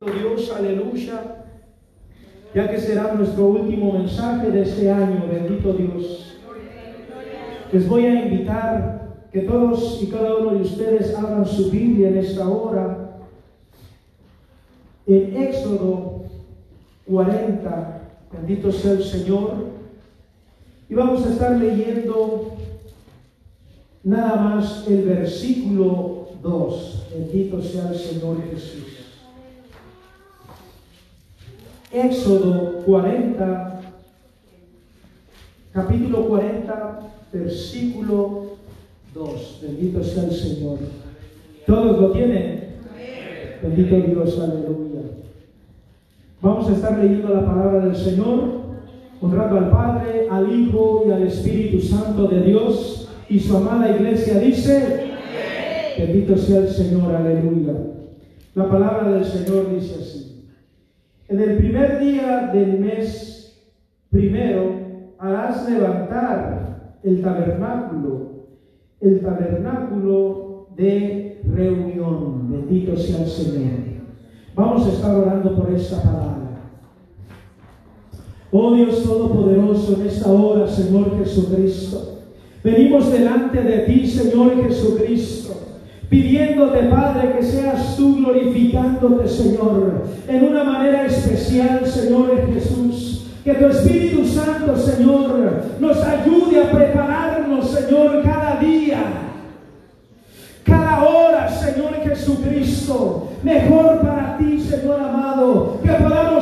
Dios, aleluya, ya que será nuestro último mensaje de este año, bendito Dios. Les voy a invitar que todos y cada uno de ustedes abran su Biblia en esta hora. En Éxodo 40, bendito sea el Señor. Y vamos a estar leyendo nada más el versículo 2. Bendito sea el Señor Jesús. Éxodo 40, capítulo 40, versículo 2. Bendito sea el Señor. ¿Todos lo tienen? Bendito Dios, aleluya. Vamos a estar leyendo la palabra del Señor, honrando al Padre, al Hijo y al Espíritu Santo de Dios. Y su amada iglesia dice, bendito sea el Señor, aleluya. La palabra del Señor dice así. En el primer día del mes primero harás levantar el tabernáculo, el tabernáculo de reunión. Bendito sea el Señor. Vamos a estar orando por esta palabra. Oh Dios Todopoderoso, en esta hora, Señor Jesucristo, venimos delante de ti, Señor Jesucristo pidiéndote, Padre, que seas tú glorificándote, Señor, en una manera especial, Señor Jesús. Que tu Espíritu Santo, Señor, nos ayude a prepararnos, Señor, cada día, cada hora, Señor Jesucristo, mejor para ti, Señor amado. Que podamos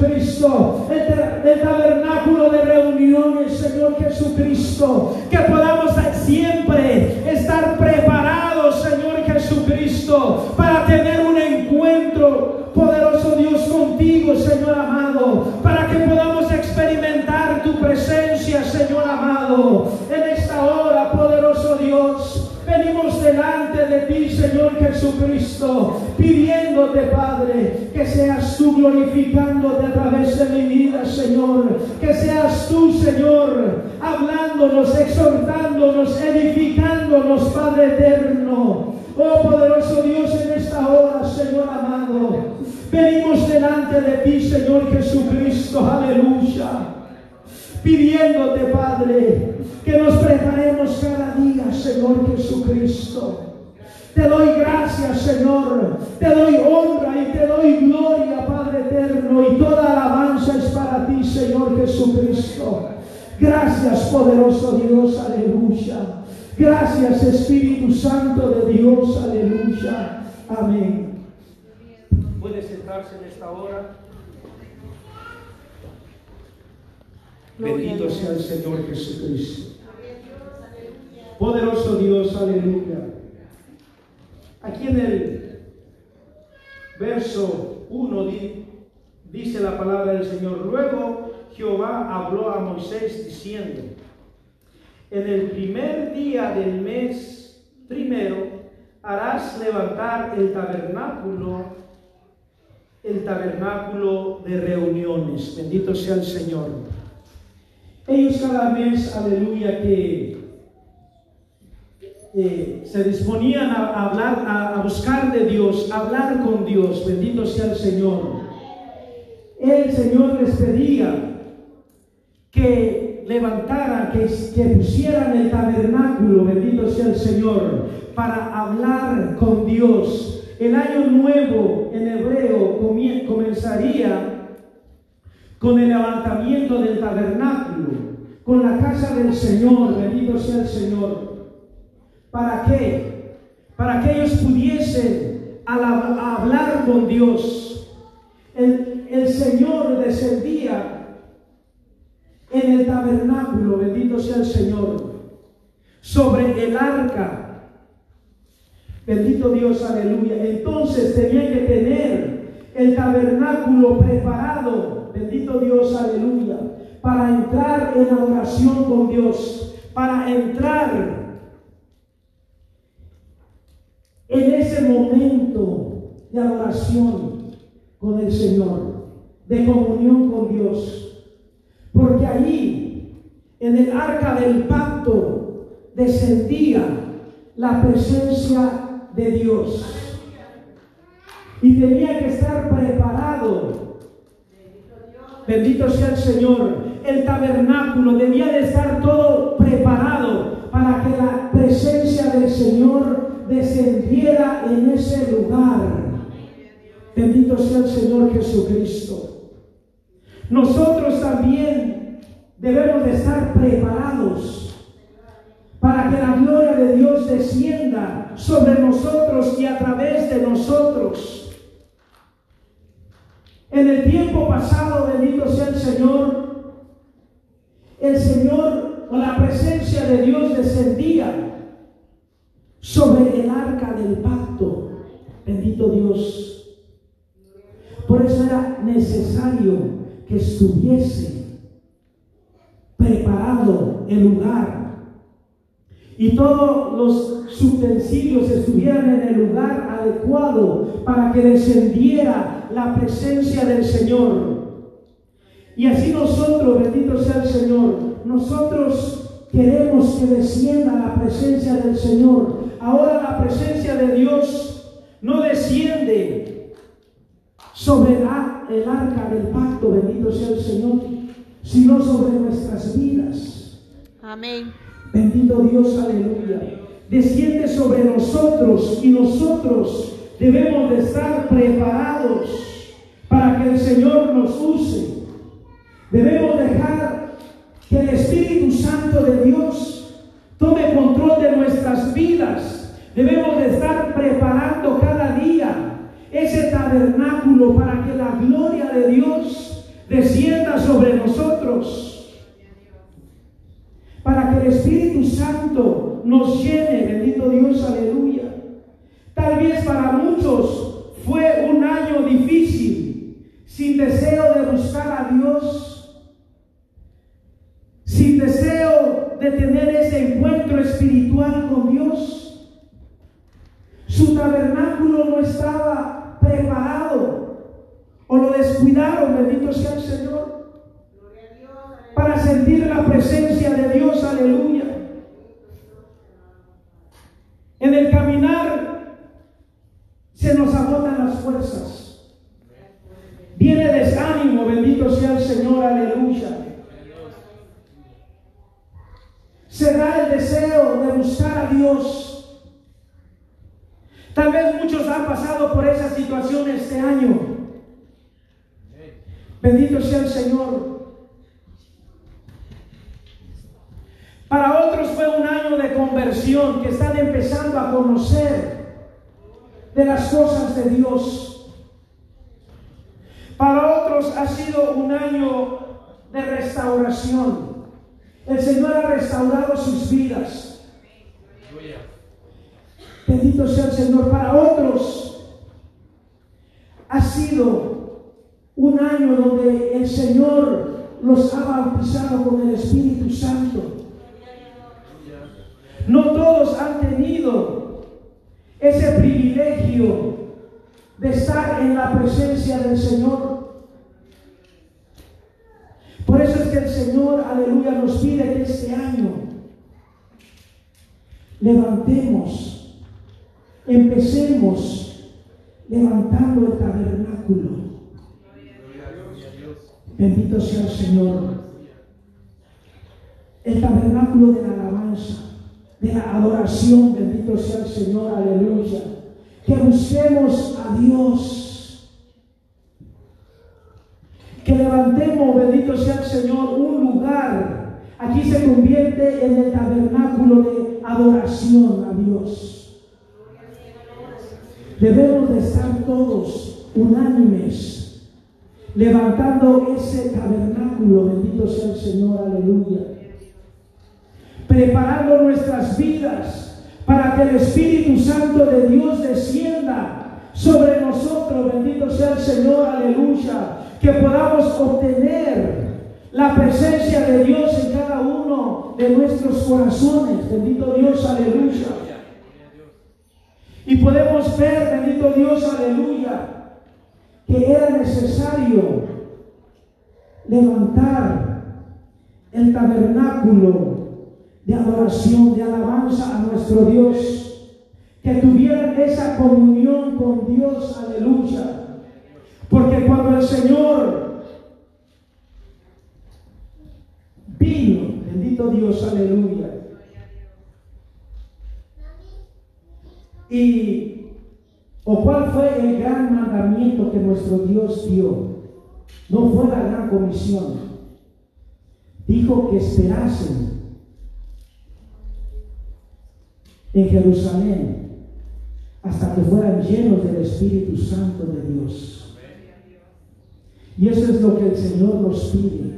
Jesucristo. El, tabernáculo de reuniones, Señor Jesucristo. Que podamos siempre estar preparados, Señor Jesucristo, para tener un encuentro poderoso, Dios, contigo, Señor amado. Para que podamos experimentar tu presencia, Señor amado. En esta hora, poderoso Dios. Venimos delante de ti, Señor Jesucristo, pidiéndote, Padre, que seas tú glorificándote a través de mi vida, Señor. Que seas tú, Señor, hablándonos, exhortándonos, edificándonos, Padre eterno. Oh poderoso Dios, en esta hora, Señor amado, venimos delante de ti, Señor Jesucristo, aleluya pidiéndote, Padre, que nos preparemos cada día, Señor Jesucristo. Te doy gracias, Señor. Te doy honra y te doy gloria, Padre eterno. Y toda alabanza es para ti, Señor Jesucristo. Gracias, poderoso Dios. Aleluya. Gracias, Espíritu Santo de Dios. Aleluya. Amén. Puede sentarse en esta hora. Bendito sea el Señor Jesucristo. Poderoso Dios, aleluya. Aquí en el verso 1 dice la palabra del Señor. Luego Jehová habló a Moisés diciendo, en el primer día del mes primero harás levantar el tabernáculo, el tabernáculo de reuniones. Bendito sea el Señor. Ellos cada mes, aleluya, que se disponían a, hablar, a, buscar de Dios, a hablar con Dios, bendito sea el Señor. El Señor les pedía que levantaran, que, que pusieran el tabernáculo, bendito sea el Señor, para hablar con Dios. El año nuevo en hebreo comenzaría con el levantamiento del tabernáculo, con la casa del Señor, bendito sea el Señor. ¿Para qué? Para que ellos pudiesen hablar con Dios. El, Señor descendía en el tabernáculo, bendito sea el Señor, sobre el arca. Bendito Dios, aleluya. Entonces tenía que tener el tabernáculo preparado bendito Dios, aleluya, para entrar en oración con Dios, para entrar en ese momento de adoración con el Señor, de comunión con Dios. porque allí, en el arca del pacto, descendía la presencia de Dios. Y tenía que estar preparado. Bendito sea el Señor. El tabernáculo debía de estar todo preparado para que la presencia del Señor descendiera en ese lugar. Bendito sea el Señor Jesucristo. Nosotros también debemos de estar preparados para que la gloria de Dios descienda sobre nosotros y a través de nosotros. En el tiempo pasado, bendito sea el Señor, el Señor o la presencia de Dios descendía sobre el arca del pacto. Bendito Dios. Por eso era necesario que estuviese preparado el lugar y todos los utensilios estuvieran en el lugar adecuado para que descendiera la presencia del Señor. Y así nosotros, bendito sea el Señor, nosotros queremos que descienda la presencia del Señor. Ahora la presencia de Dios no desciende sobre el arca del pacto, bendito sea el Señor, sino sobre nuestras vidas. Amén. Bendito Dios, aleluya. Desciende sobre nosotros y nosotros debemos de estar preparados para que el Señor nos use. Debemos dejar que el Espíritu Santo de Dios tome control de nuestras vidas. Debemos de estar preparando cada día ese tabernáculo para que la gloria de Dios descienda sobre nosotros. Para que el Espíritu Santo nos llene, bendito Dios, aleluya. Tal vez para muchos fue un año difícil, sin deseo de buscar a Dios, sin deseo de tener ese encuentro espiritual con Dios. Su tabernáculo no estaba preparado o lo descuidaron, bendito sea el Señor, para sentir la presencia de Dios, aleluya. En el caminar se nos agotan las fuerzas. Viene desánimo, bendito sea el Señor, aleluya. Da el deseo de buscar a Dios Tal vez muchos han pasado por esa situación este año. Bendito sea el Señor. Para otros fue un año de conversión que están empezando a conocer de las cosas de Dios. Para otros ha sido un año de restauración. El Señor ha restaurado sus vidas. Bendito sea el Señor. Para otros ha sido un año donde el Señor los ha bautizado con el Espíritu Santo. No todos han tenido ese privilegio de estar en la presencia del Señor. Por eso es que el Señor, aleluya, nos pide que este año levantemos Empecemos levantando el tabernáculo. Bendito sea el Señor. El tabernáculo de la alabanza, de la adoración. Bendito sea el Señor. Aleluya. Que busquemos a Dios. Que levantemos, bendito sea el Señor, un lugar. Aquí se convierte en el tabernáculo de adoración a Dios. Debemos de estar todos unánimes, levantando ese tabernáculo, bendito sea el Señor, aleluya. Preparando nuestras vidas para que el Espíritu Santo de Dios descienda sobre nosotros, bendito sea el Señor, aleluya. Que podamos obtener la presencia de Dios en cada uno de nuestros corazones, bendito Dios, aleluya. Y podemos ver, bendito Dios, aleluya, que era necesario levantar el tabernáculo de adoración, de alabanza a nuestro Dios, que tuvieran esa comunión con Dios, aleluya. Porque cuando el Señor vino, bendito Dios, aleluya, y o cuál fue el gran mandamiento que nuestro Dios dio, no fue la gran comisión, dijo que esperasen en Jerusalén hasta que fueran llenos del Espíritu Santo de Dios. Y eso es lo que el Señor nos pide.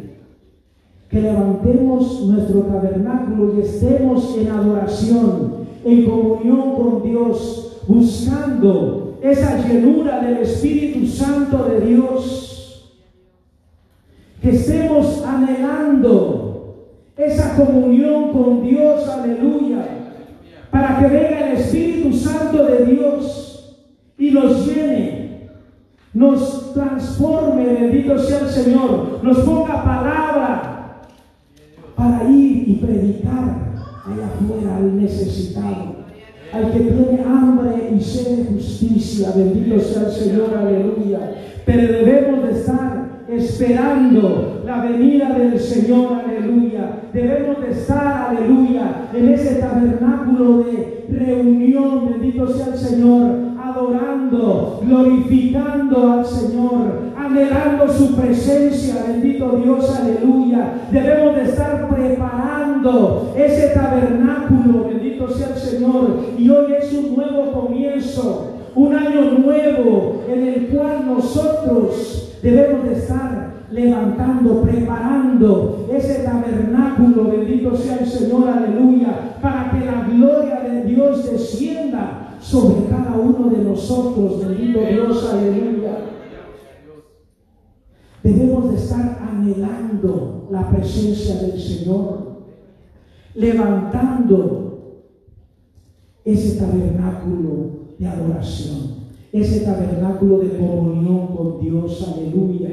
Que levantemos nuestro tabernáculo y estemos en adoración, en comunión con Dios, buscando esa llenura del Espíritu Santo de Dios. Que estemos anhelando esa comunión con Dios, aleluya para que venga el Espíritu Santo de Dios y nos llene, nos transforme, bendito sea el Señor, nos ponga palabra para ir y predicar allá afuera al necesitado, al que tiene hambre y sed de justicia, bendito sea el Señor, aleluya. Pero debemos de estar esperando la venida del Señor, aleluya. Debemos de estar, aleluya, en ese tabernáculo de reunión, bendito sea el Señor, adorando, glorificando al Señor, anhelando su presencia, bendito Dios, aleluya. Debemos de estar preparando ese tabernáculo, bendito sea el Señor. Y hoy es un nuevo comienzo, un año nuevo en el cual nosotros debemos de estar levantando, preparando ese tabernáculo, bendito sea el Señor, aleluya, para que la gloria de Dios descienda sobre cada uno de nosotros, bendito Dios, aleluya. Debemos de estar anhelando la presencia del Señor, levantando ese tabernáculo de adoración ese tabernáculo de comunión con Dios, aleluya,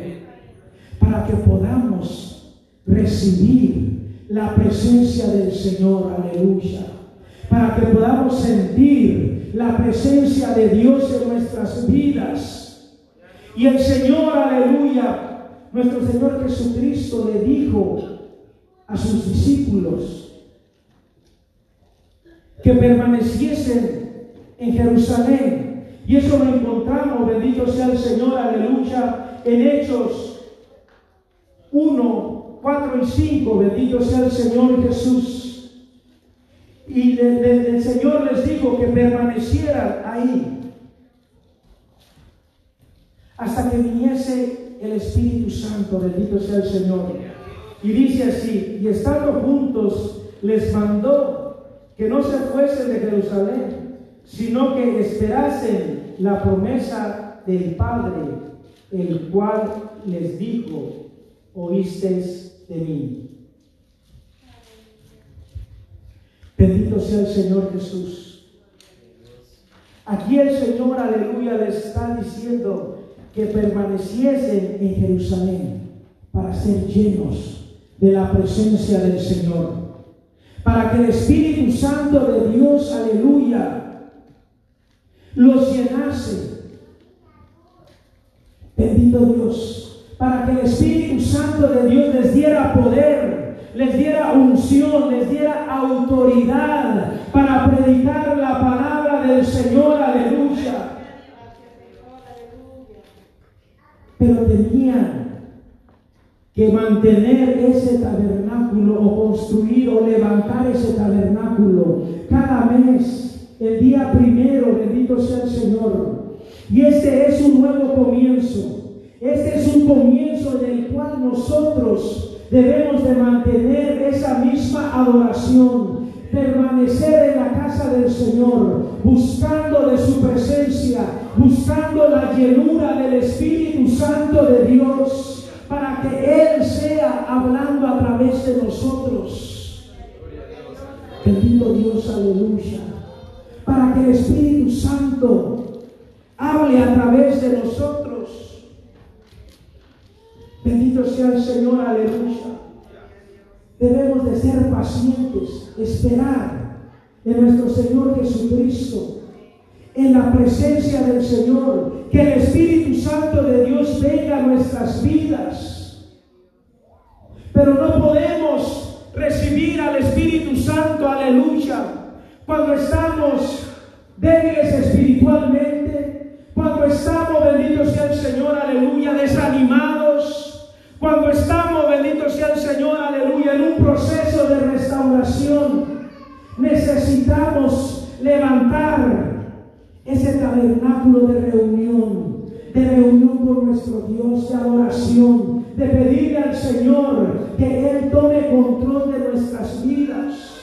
para que podamos recibir la presencia del Señor, aleluya, para que podamos sentir la presencia de Dios en nuestras vidas. Y el Señor, aleluya, nuestro Señor Jesucristo le dijo a sus discípulos que permaneciesen en Jerusalén y eso lo encontramos, bendito sea el Señor, aleluya, en Hechos 1, 4 y 5, bendito sea el Señor Jesús. Y el Señor les dijo que permanecieran ahí hasta que viniese el Espíritu Santo, bendito sea el Señor. Y dice así, y estando juntos les mandó que no se fuesen de Jerusalén, sino que esperasen la promesa del Padre, el cual les dijo, oísteis de mí. Bendito sea el Señor Jesús. Aquí el Señor, aleluya, les está diciendo que permaneciesen en Jerusalén para ser llenos de la presencia del Señor. Para que el Espíritu Santo de Dios, aleluya, los llenase. Bendito Dios, para que el Espíritu Santo de Dios les diera poder, les diera unción, les diera autoridad para predicar la palabra del Señor, aleluya. Pero que mantener ese tabernáculo o construir o levantar ese tabernáculo cada mes el día primero, bendito sea el Señor. Y este es un nuevo comienzo. Este es un comienzo en el cual nosotros debemos de mantener esa misma adoración, permanecer en la casa del Señor, buscando de su presencia, buscando la llenura del Espíritu Santo de Dios, para que Él sea hablando a través de nosotros. Bendito Dios, aleluya para que el Espíritu Santo hable a través de nosotros. Bendito sea el Señor, aleluya. Debemos de ser pacientes, esperar en nuestro Señor Jesucristo, en la presencia del Señor, que el Espíritu Santo de Dios venga a nuestras vidas. Pero no podemos recibir al Espíritu Santo, aleluya, cuando estamos débiles espiritualmente, cuando estamos, bendito sea el Señor, aleluya, desanimados, cuando estamos, bendito sea el Señor, aleluya, en un proceso de restauración, necesitamos levantar ese tabernáculo de reunión, de reunión con nuestro Dios, de adoración, de pedirle al Señor que Él tome control de nuestras vidas.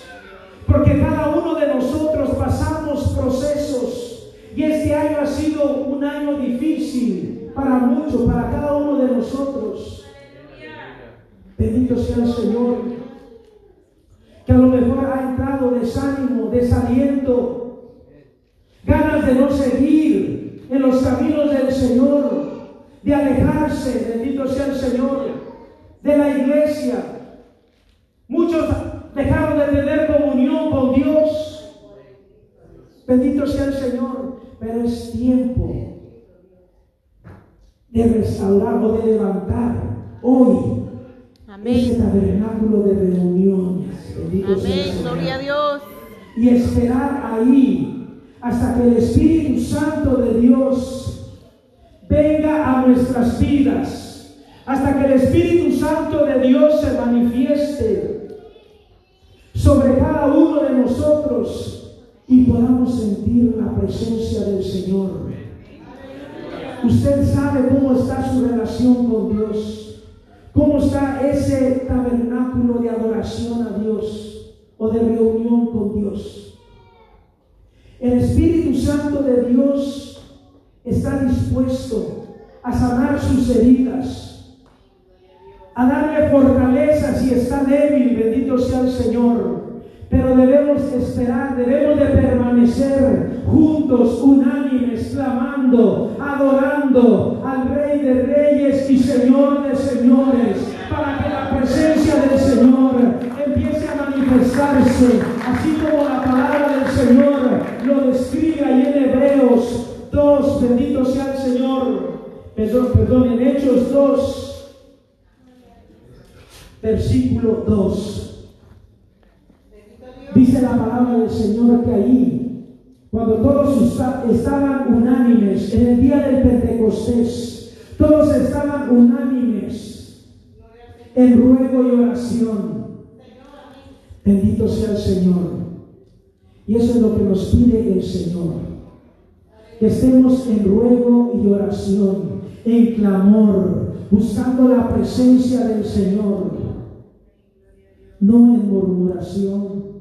Porque cada uno de nosotros pasamos procesos y este año ha sido un año difícil para muchos, para cada uno de nosotros. Bendito sea el Señor, que a lo mejor ha entrado desánimo, desaliento, ganas de no seguir en los caminos del Señor, de alejarse, bendito sea el Señor, de la iglesia. Muchos dejaron de tener comunión con Dios. Bendito sea el Señor, pero es tiempo de restaurar o de levantar hoy ese tabernáculo de reuniones. El gloria a Dios. Y esperar ahí hasta que el Espíritu Santo de Dios venga a nuestras vidas, hasta que el Espíritu Santo de Dios se manifieste sobre cada uno de nosotros y podamos sentir la presencia del Señor. Usted sabe cómo está su relación con Dios, cómo está ese tabernáculo de adoración a Dios o de reunión con Dios. El Espíritu Santo de Dios está dispuesto a sanar sus heridas, a darle fortaleza si está débil, bendito sea el Señor. Pero debemos esperar, debemos de permanecer juntos, unánimes, clamando, adorando al Rey de Reyes y Señor de Señores, para que la presencia del Señor empiece a manifestarse, así como la palabra del Señor lo describe ahí en Hebreos 2, bendito sea el Señor, perdón, perdón, en Hechos 2, versículo 2. Dice la palabra del Señor que ahí, cuando todos estaban unánimes en el día del Pentecostés, todos estaban unánimes en ruego y oración. Bendito sea el Señor. Y eso es lo que nos pide el Señor. Que estemos en ruego y oración, en clamor, buscando la presencia del Señor no en murmuración,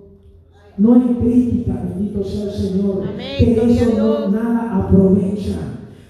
no en crítica, bendito sea el Señor, que eso no nada aprovecha.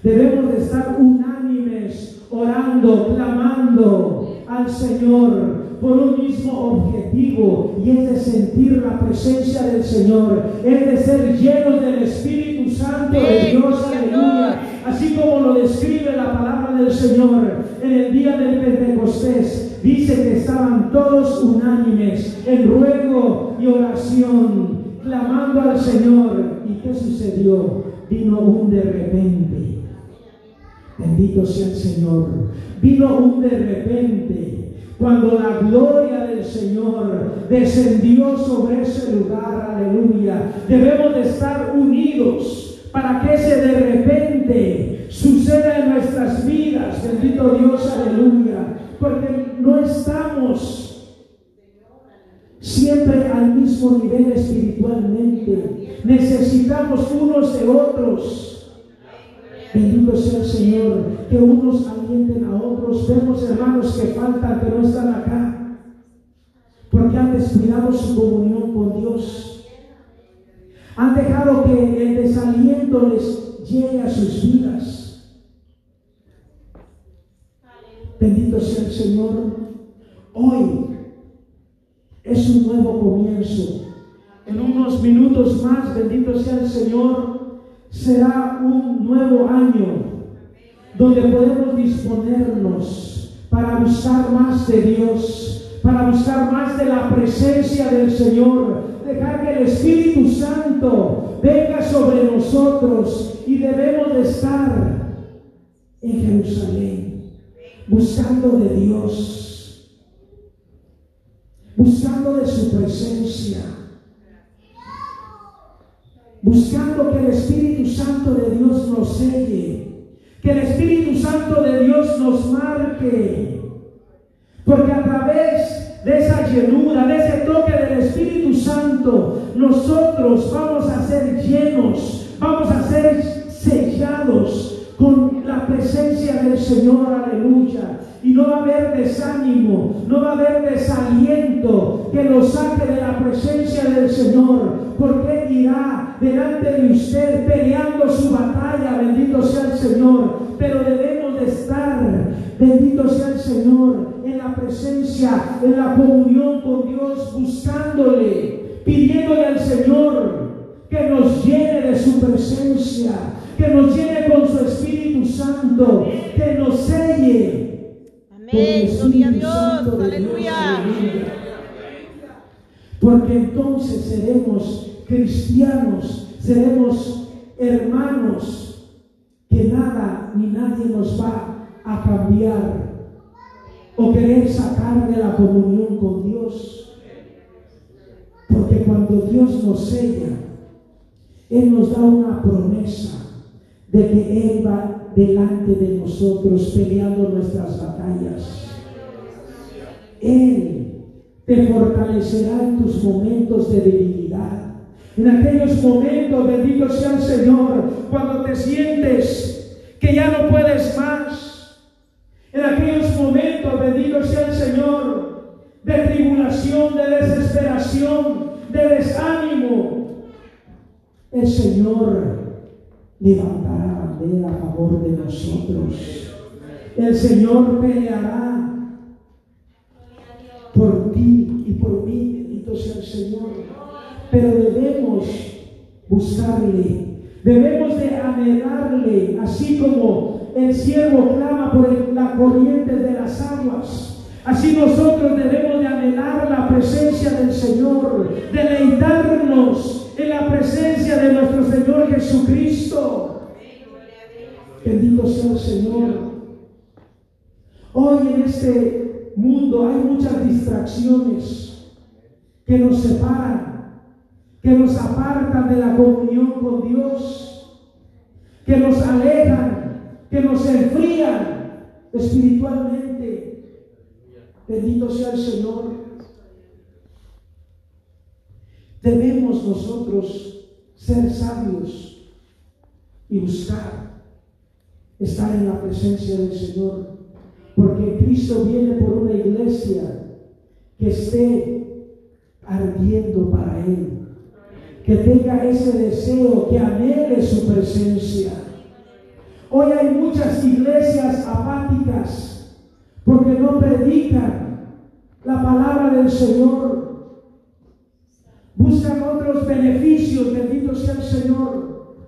Debemos de estar unánimes, orando, clamando al Señor por un mismo objetivo y es de sentir la presencia del Señor, es de ser llenos del Espíritu Santo de Dios, aleluya, así como lo describe la palabra del Señor en el día del Pentecostés dice que estaban todos unánimes en ruego y oración, clamando al Señor. ¿Y qué sucedió? Vino un de repente. Bendito sea el Señor. Vino un de repente. Cuando la gloria del Señor descendió sobre ese lugar, aleluya, debemos de estar unidos para que ese de repente suceda en nuestras vidas. Bendito Dios, aleluya porque no estamos siempre al mismo nivel espiritualmente. Necesitamos unos de otros. Bendito sea el Señor, que unos alienten a otros. Vemos hermanos que faltan, que no están acá, porque han descuidado su comunión con Dios. Han dejado que el desaliento les llegue a sus vidas. Bendito sea el Señor. Hoy es un nuevo comienzo. En unos minutos más, bendito sea el Señor, será un nuevo año donde podemos disponernos para buscar más de Dios, para buscar más de la presencia del Señor. Dejar que el Espíritu Santo venga sobre nosotros y debemos de estar en Jerusalén, buscando de Dios, buscando de su presencia, buscando que el Espíritu Santo de Dios nos selle, que el Espíritu Santo de Dios nos marque, porque a través de esa llenura, de ese toque del Espíritu Santo, nosotros vamos a ser llenos, vamos a ser sellados con la presencia del Señor, aleluya. Y no va a haber desánimo, no va a haber desaliento que lo saque de la presencia del Señor, porque irá delante de usted peleando su batalla, bendito sea el Señor. Pero debemos estar, bendito sea el Señor, en la presencia, en la comunión con Dios, buscándole, pidiéndole al Señor que nos llene de su presencia, que nos llene con su Espíritu Santo, que nos selle. Amén, gloria a Dios, aleluya. Porque entonces seremos cristianos, seremos hermanos, que nada ni nadie nos va a cambiar o querer sacar de la comunión con Dios. Porque cuando Dios nos sella, Él nos da una promesa de que Él va delante de nosotros peleando nuestras batallas. Él te fortalecerá en tus momentos de debilidad. En aquellos momentos, bendito sea el Señor, cuando te sientes que ya no puedes más. En aquellos momentos, bendito sea el Señor, de tribulación, de desesperación, de desánimo. El Señor levantará bandera a favor de nosotros. El Señor peleará por ti y por mí, bendito sea el Señor. Pero debemos buscarle, debemos de anhelarle, así como el siervo clama por la corriente de las aguas. Así nosotros debemos de anhelar la presencia del Señor, deleitarnos en la presencia de nuestro Señor Jesucristo. Bendito sea el Señor. Hoy en este mundo hay muchas distracciones que nos separan, que nos apartan de la comunión con Dios, que nos alejan, que nos enfrían espiritualmente. Bendito sea el Señor. Debemos nosotros ser sabios y buscar estar en la presencia del Señor. Porque Cristo viene por una iglesia que esté ardiendo para Él. Que tenga ese deseo, que anhele su presencia. Hoy hay muchas iglesias apáticas porque no predican la palabra del Señor. Buscan otros beneficios, bendito sea el Señor.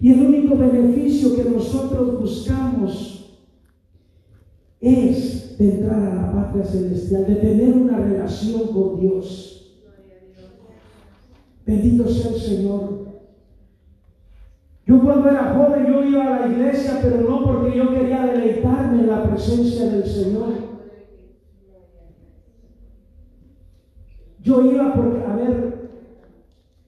Y el único beneficio que nosotros buscamos es de entrar a la patria celestial, de tener una relación con Dios. Bendito sea el Señor. Yo cuando era joven yo iba a la iglesia, pero no porque yo quería deleitarme en la presencia del Señor. Yo iba porque a ver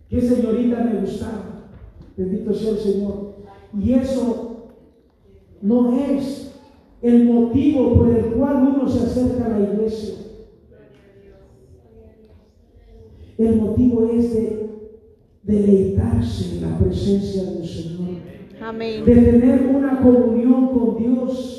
qué señorita me gustaba. Bendito sea el Señor. Y eso no es el motivo por el cual uno se acerca a la iglesia. El motivo es de deleitarse en la presencia del Señor. Amén. De tener una comunión con Dios.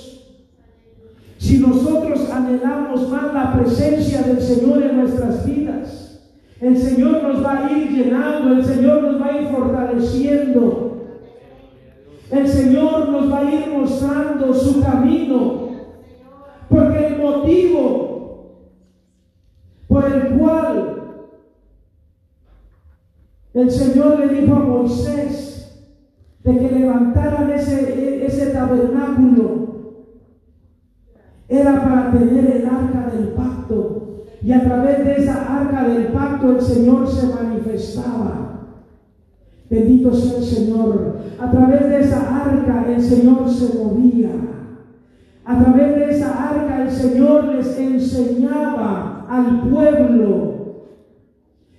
Si nosotros anhelamos más la presencia del Señor en nuestras vidas, el Señor nos va a ir llenando, el Señor nos va a ir fortaleciendo. El Señor nos va a ir mostrando su camino. Porque el motivo por el cual el Señor le dijo a Moisés de que levantaran ese, ese tabernáculo. Era para tener el arca del pacto a través de esa arca del pacto el Señor se manifestaba. Bendito sea el Señor. A través de esa arca el Señor se movía. A través de esa arca el Señor les enseñaba al pueblo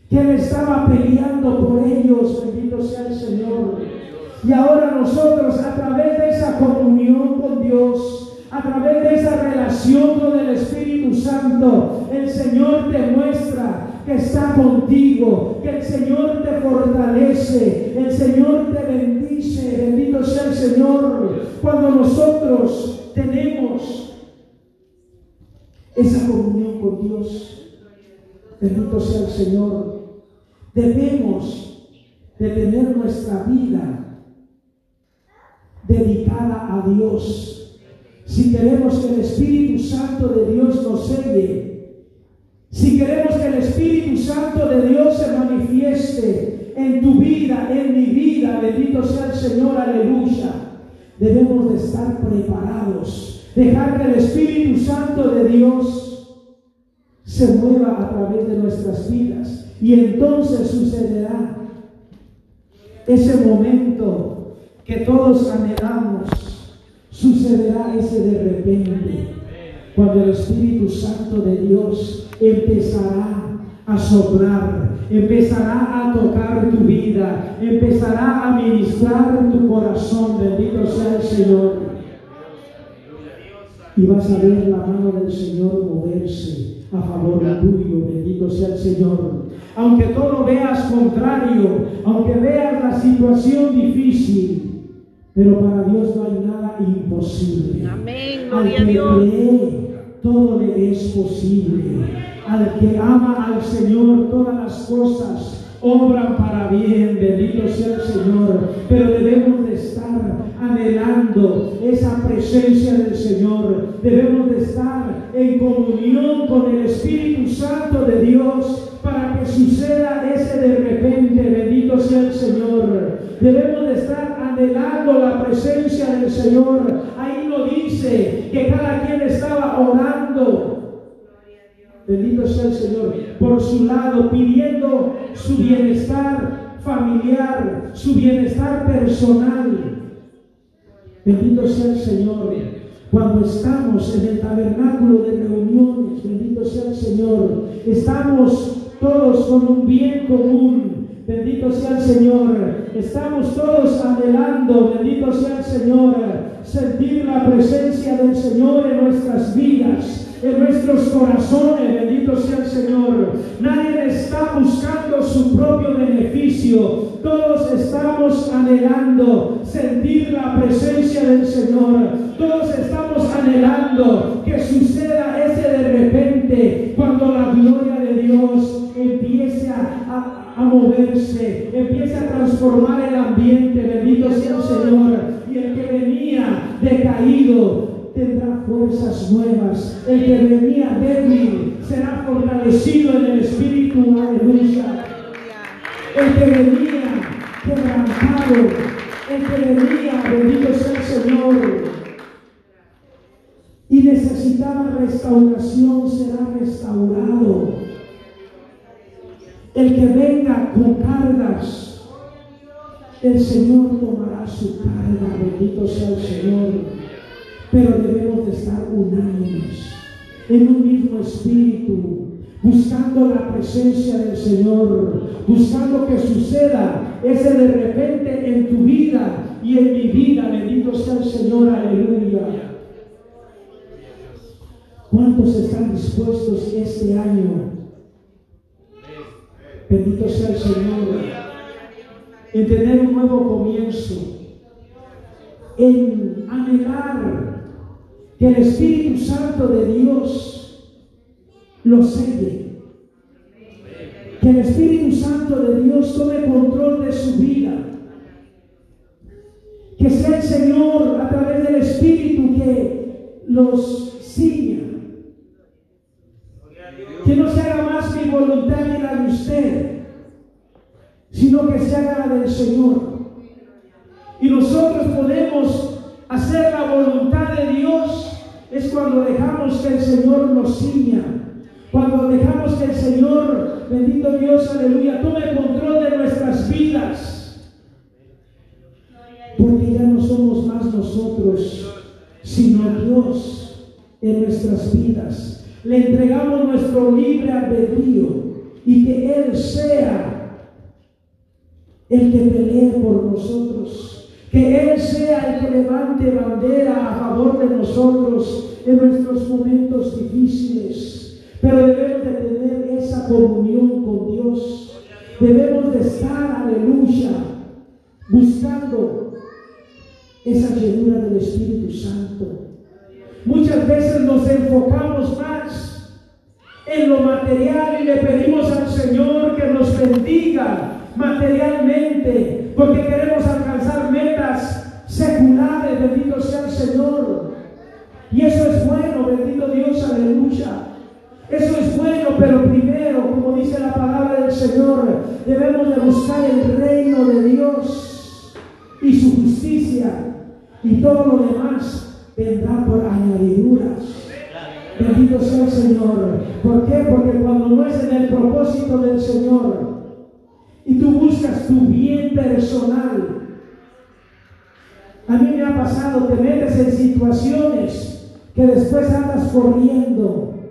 que Él estaba peleando por ellos. Bendito sea el Señor. Y ahora nosotros a través de esa comunión con Dios, a través de esa relación con el Espíritu Santo, el Señor te muestra que está contigo, que el Señor te fortalece, el Señor te bendice, bendito sea el Señor. Cuando nosotros tenemos esa comunión con Dios, bendito sea el Señor, debemos de tener nuestra vida dedicada a Dios. Si queremos que el Espíritu Santo de Dios nos selle, si queremos que el Espíritu Santo de Dios se manifieste en tu vida, en mi vida, bendito sea el Señor, aleluya, debemos de estar preparados, dejar que el Espíritu Santo de Dios se mueva a través de nuestras vidas y entonces sucederá ese momento que todos anhelamos, sucederá ese de repente, cuando el Espíritu Santo de Dios empezará a soplar, empezará a tocar tu vida, empezará a ministrar tu corazón, bendito sea el Señor. Y vas a ver la mano del Señor moverse a favor tuyo, bendito sea el Señor. Aunque todo veas contrario, aunque veas la situación difícil, pero para Dios no hay nada imposible. Amén, Al gloria a que Dios. cree, todo le es posible. Al que ama al Señor, todas las cosas obran para bien. Bendito sea el Señor. Pero debemos de estar anhelando esa presencia del Señor. Debemos de estar en comunión con el Espíritu Santo de Dios para que suceda ese de repente. Bendito sea el Señor. Debemos de estar anhelando la presencia del Señor. Ahí lo dice que cada quien estaba orando. Bendito sea el Señor. Por su lado, pidiendo su bienestar familiar, su bienestar personal. Bendito sea el Señor. Cuando estamos en el tabernáculo de reuniones, bendito sea el Señor, estamos todos con un bien común. Bendito sea el Señor. Estamos todos anhelando, bendito sea el Señor, sentir la presencia del Señor en nuestras vidas, en nuestros corazones, bendito sea el Señor. Nadie está buscando Todos estamos anhelando sentir la presencia del Señor. Todos estamos anhelando que suceda ese de repente cuando la gloria de Dios empiece a, a moverse, empiece a transformar el ambiente. Bendito sea el Señor. Y el que venía decaído tendrá fuerzas nuevas. El que venía débil será fortalecido en el Espíritu. Aleluya. El que venía quebrantado, el que venía, bendito sea el Señor, y necesitaba restauración, será restaurado. El que venga con cargas, el Señor tomará su carga, bendito sea el Señor. Pero debemos de estar unánimes en un mismo espíritu, buscando la presencia del Señor, buscando que suceda ese de repente en tu vida y en mi vida. Bendito sea el Señor, aleluya. ¿Cuántos están dispuestos este año? Bendito sea el Señor. En tener un nuevo comienzo. En anhelar que el Espíritu Santo de Dios lo selle. Que el Espíritu Santo de Dios tome control de su vida. Que sea el Señor a través del Espíritu que los ciña. Que no se haga más mi voluntad ni la de usted, sino que se haga la del Señor. Y nosotros podemos hacer la voluntad de Dios es cuando dejamos que el Señor nos ciña, cuando dejamos que el Señor, bendito Dios, aleluya, tome control de nuestras vidas. Porque ya no somos más nosotros, sino Dios en nuestras vidas. Le entregamos nuestro libre albedrío y que Él sea el que pelee por nosotros. Que Él sea el que levante bandera a favor de nosotros en nuestros momentos difíciles. Pero debemos de tener esa comunión con Dios. Debemos de estar, aleluya, buscando esa llenura del Espíritu Santo. Muchas veces nos enfocamos más en lo material y le pedimos al Señor que nos bendiga materialmente, porque queremos alcanzar metas seculares, bendito sea el Señor. Y eso es bueno, bendito Dios, aleluya. Eso es bueno, pero primero, como dice la palabra del Señor, debemos de buscar el reino de Dios y su justicia y todo lo demás vendrá por añadiduras. Bendito sea el Señor. ¿Por qué? Porque cuando no es en el propósito del Señor y tú buscas tu bien personal, a mí me ha pasado, te metes en situaciones que después andas corriendo.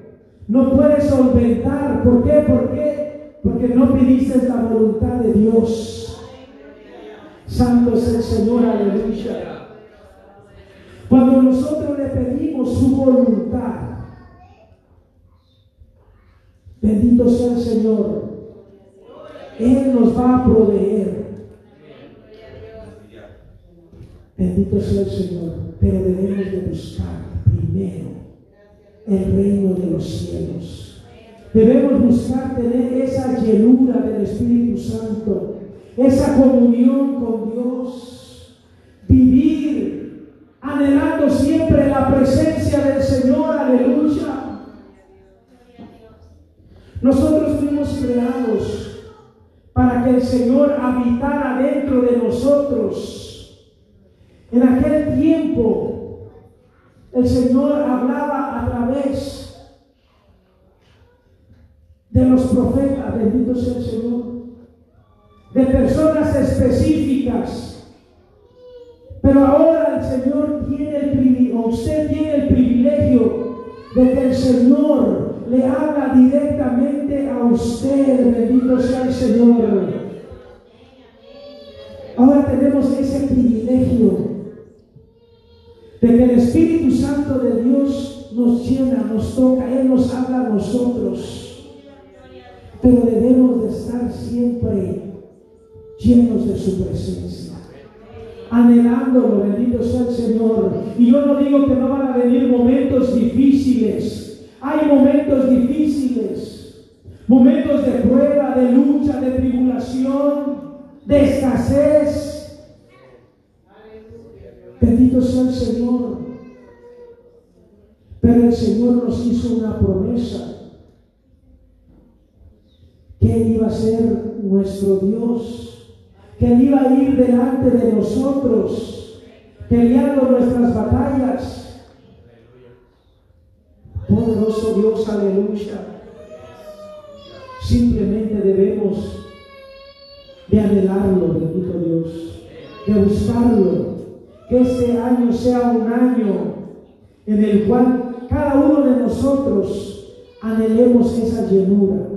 No puedes solventar. ¿Por qué? ¿Por qué? Porque no pediste la voluntad de Dios. Santo es el Señor, aleluya. Cuando nosotros le pedimos su voluntad, bendito sea el Señor, Él nos va a proveer. Bendito sea el Señor, pero debemos de buscar primero el reino de los cielos. Debemos buscar tener esa llenura del Espíritu Santo, esa comunión con Dios, vivir anhelando siempre la presencia del Señor, aleluya. Nosotros fuimos creados para que el Señor habitara dentro de nosotros. En aquel tiempo, el Señor hablaba a través de los profetas, bendito sea el Señor, de personas específicas. Pero ahora el Señor tiene el privilegio, usted tiene el privilegio de que el Señor le habla directamente a usted, bendito sea el Señor. Ahora tenemos ese privilegio el Espíritu Santo de Dios nos llena, nos toca, Él nos habla a nosotros. Pero debemos de estar siempre llenos de su presencia, anhelándolo, bendito sea el Señor. Y yo no digo que no van a venir momentos difíciles, hay momentos difíciles, momentos de prueba, de lucha, de tribulación, de escasez. Bendito sea el Señor. Pero el Señor nos hizo una promesa. Que Él iba a ser nuestro Dios. Que Él iba a ir delante de nosotros. Peleando nuestras batallas. Poderoso Dios, aleluya. Simplemente debemos de anhelarlo, bendito Dios. De buscarlo que este año sea un año en el cual cada uno de nosotros anhelemos esa llenura.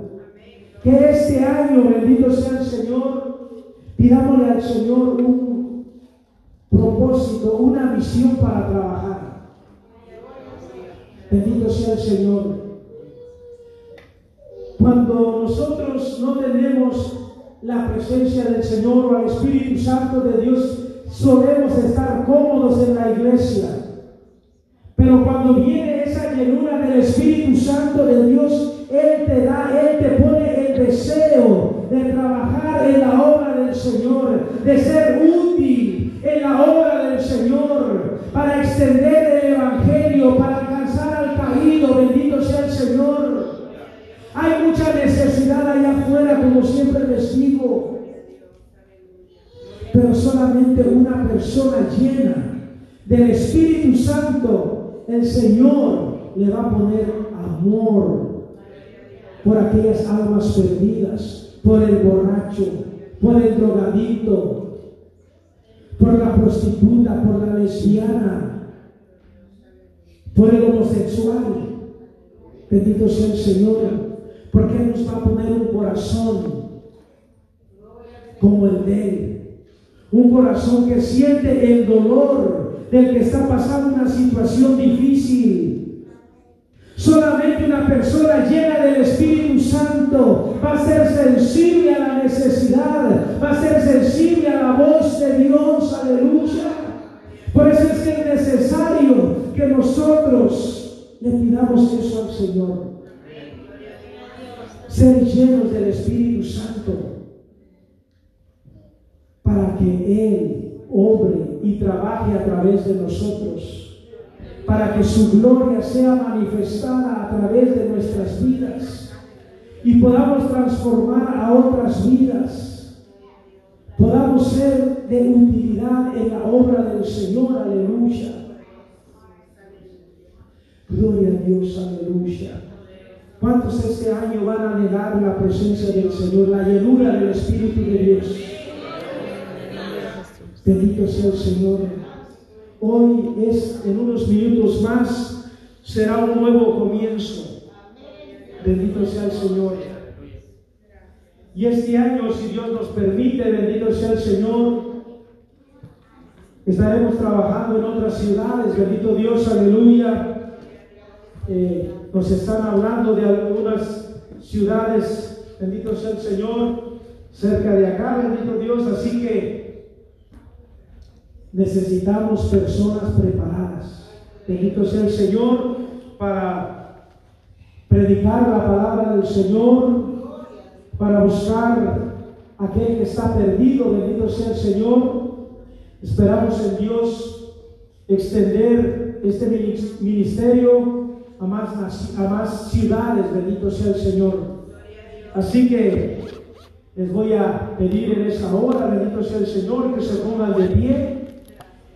Que este año, bendito sea el Señor, pidámosle al Señor un propósito, una visión para trabajar. Bendito sea el Señor. Cuando nosotros no tenemos la presencia del Señor o al Espíritu Santo de Dios solemos estar cómodos en la iglesia. Pero cuando viene esa llenura del Espíritu Santo de Dios, Él te da, Él te pone el deseo de trabajar en la obra del Señor, de ser útil en la obra del Señor, para extender el Evangelio, para alcanzar al caído, bendito sea el Señor. Hay mucha necesidad allá afuera, como siempre les digo. Pero solamente una persona llena del Espíritu Santo, el Señor le va a poner amor. por aquellas almas perdidas, por el borracho, por el drogadicto, por la prostituta, por la lesbiana, por el homosexual. Bendito sea el Señor, porque Él nos va a poner un corazón como el de Él. Un corazón que siente el dolor del que está pasando una situación difícil. Solamente una persona llena del Espíritu Santo va a ser sensible a la necesidad, va a ser sensible a la voz de Dios, aleluya. Por eso es que es necesario que nosotros le pidamos eso al Señor. Ser llenos del Espíritu Santo para que Él obre y trabaje a través de nosotros, para que su gloria sea manifestada a través de nuestras vidas y podamos transformar a otras vidas, podamos ser de utilidad en la obra del Señor, aleluya. Gloria a Dios, aleluya. ¿Cuántos este año van a negar la presencia del Señor, la llenura del Espíritu de Dios? Bendito sea el Señor. Hoy es, en unos minutos más, será un nuevo comienzo. Bendito sea el Señor. Y este año, si Dios nos permite, bendito sea el Señor, estaremos trabajando en otras ciudades. Bendito Dios, aleluya. Eh, nos están hablando de algunas ciudades, bendito sea el Señor, cerca de acá, bendito Dios. Así que necesitamos personas preparadas. Bendito sea el Señor para predicar la palabra del Señor, para buscar a aquel que está perdido. Bendito sea el Señor. Esperamos en Dios extender este ministerio a más, a más ciudades. Bendito sea el Señor. Así que les voy a pedir en esta hora, bendito sea el Señor, que se pongan de pie.